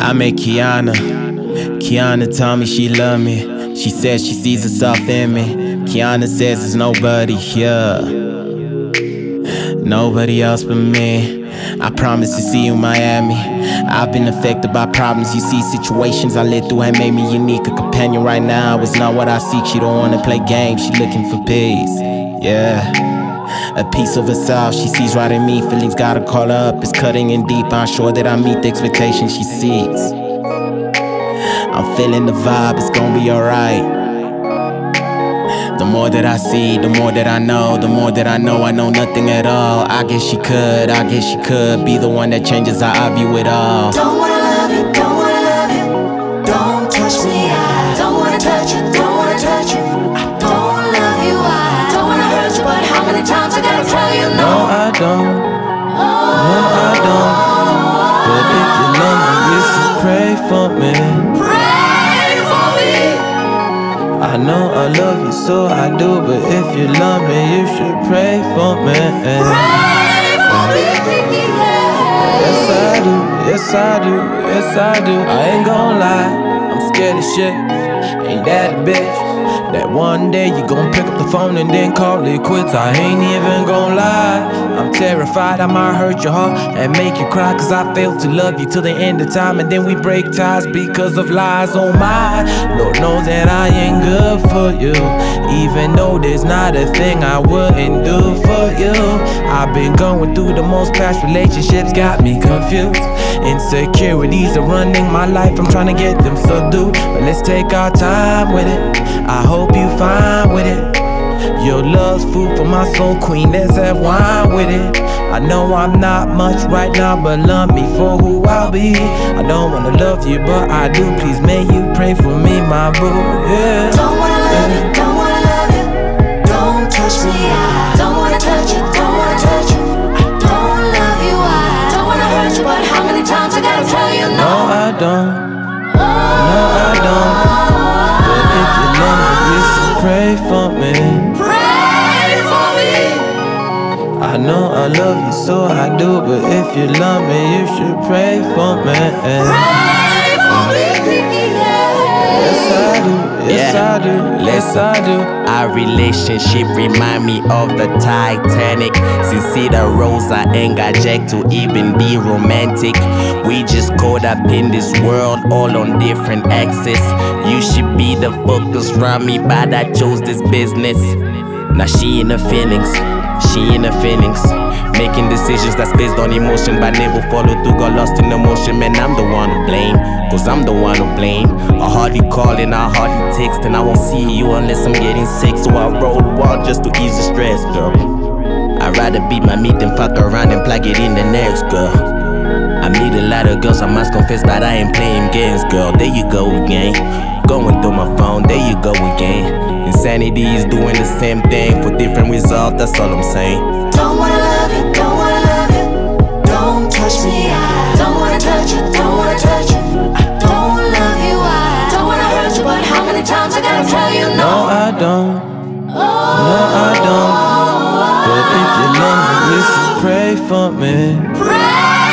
I met Kiana. Kiana told me she love me. She says she sees herself in me. Kiana says there's nobody here. Nobody else but me. I promise to see you in Miami. I've been affected by problems. You see, situations I lived through have made me unique. A companion right now is not what I seek. She don't wanna play games. She looking for peace. Yeah. A piece of herself, she sees right in me. Feelings gotta call up, it's cutting in deep. I'm sure that I meet the expectations she seeks. I'm feeling the vibe, it's gonna be alright. The more that I see, the more that I know, the more that I know, I know nothing at all. I guess she could, I guess she could be the one that changes how I view it all. For me. Pray for me. I know I love you, so I do. But if you love me, you should pray for me. Pray for me. Yes, I do. Yes, I do. Yes, I do. I ain't gon' lie. I'm scared as shit. Ain't that a bitch? That one day you gon' pick up the phone and then call it quits. I ain't even gon' lie. I'm terrified I might hurt your heart and make you cry. Cause I failed to love you till the end of time. And then we break ties because of lies. Oh my, Lord knows that I good for you. Even though there's not a thing I wouldn't do for you. I've been going through the most past relationships, got me confused. Insecurities are running my life, I'm trying to get them subdued. But let's take our time with it. I hope you fine with it. Your love's food for my soul, queen. Let's have wine with it. I know I'm not much right now, but love me for who I'll be. I don't wanna love you, but I do. Please, may you pray for me, my boo. Yeah. Don't wanna love you, don't wanna love you. Don't touch me, I don't wanna touch you, don't wanna touch you. Don't love you, I don't wanna hurt you, but how many times I gotta tell you No, no? I don't. No, I oh, don't. But if you love me, you should pray for me. Pray for me. I know I love you, so I do. But if you love me, you should pray for me. Pray Yes, Yeah. I do. Yes, I do. Our relationship remind me of the Titanic. Since the rose, I ain't got jack to even be romantic. We just caught up in this world, all on different axes. You should be the focus round me, but I chose this business. Now she in the feelings, she in the feelings. Making decisions that's based on emotion, but never follow through. Got lost in emotion, man. I'm the one to blame, cause I'm the one to blame. I hardly call and I hardly text, and I won't see you unless I'm getting sick. So I roll wild just to ease the stress, girl. I'd rather beat my meat than fuck around and plug it in the next, girl. I meet a lot of girls, I must confess, but I ain't playing games, girl. There you go again. Going through my phone, there you go again. Insanity is doing the same thing for different results, that's all I'm saying. Don't wanna love you, don't wanna love you. Don't touch me, I don't wanna touch you, don't wanna touch you. I don't love you, I don't wanna hurt you, but how many times I gotta tell you No, no? I don't. Oh. No, I don't. But if you love me, you should pray for me. Pray for me.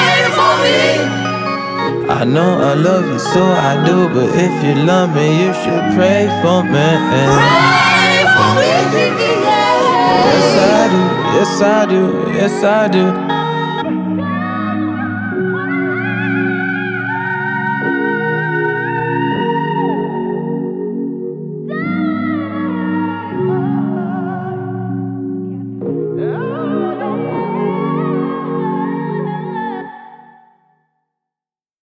I know I love you, so I do. But if you love me, you should pray for me. Pray for me. Yes, I do. Yes, I do. Yes, I do.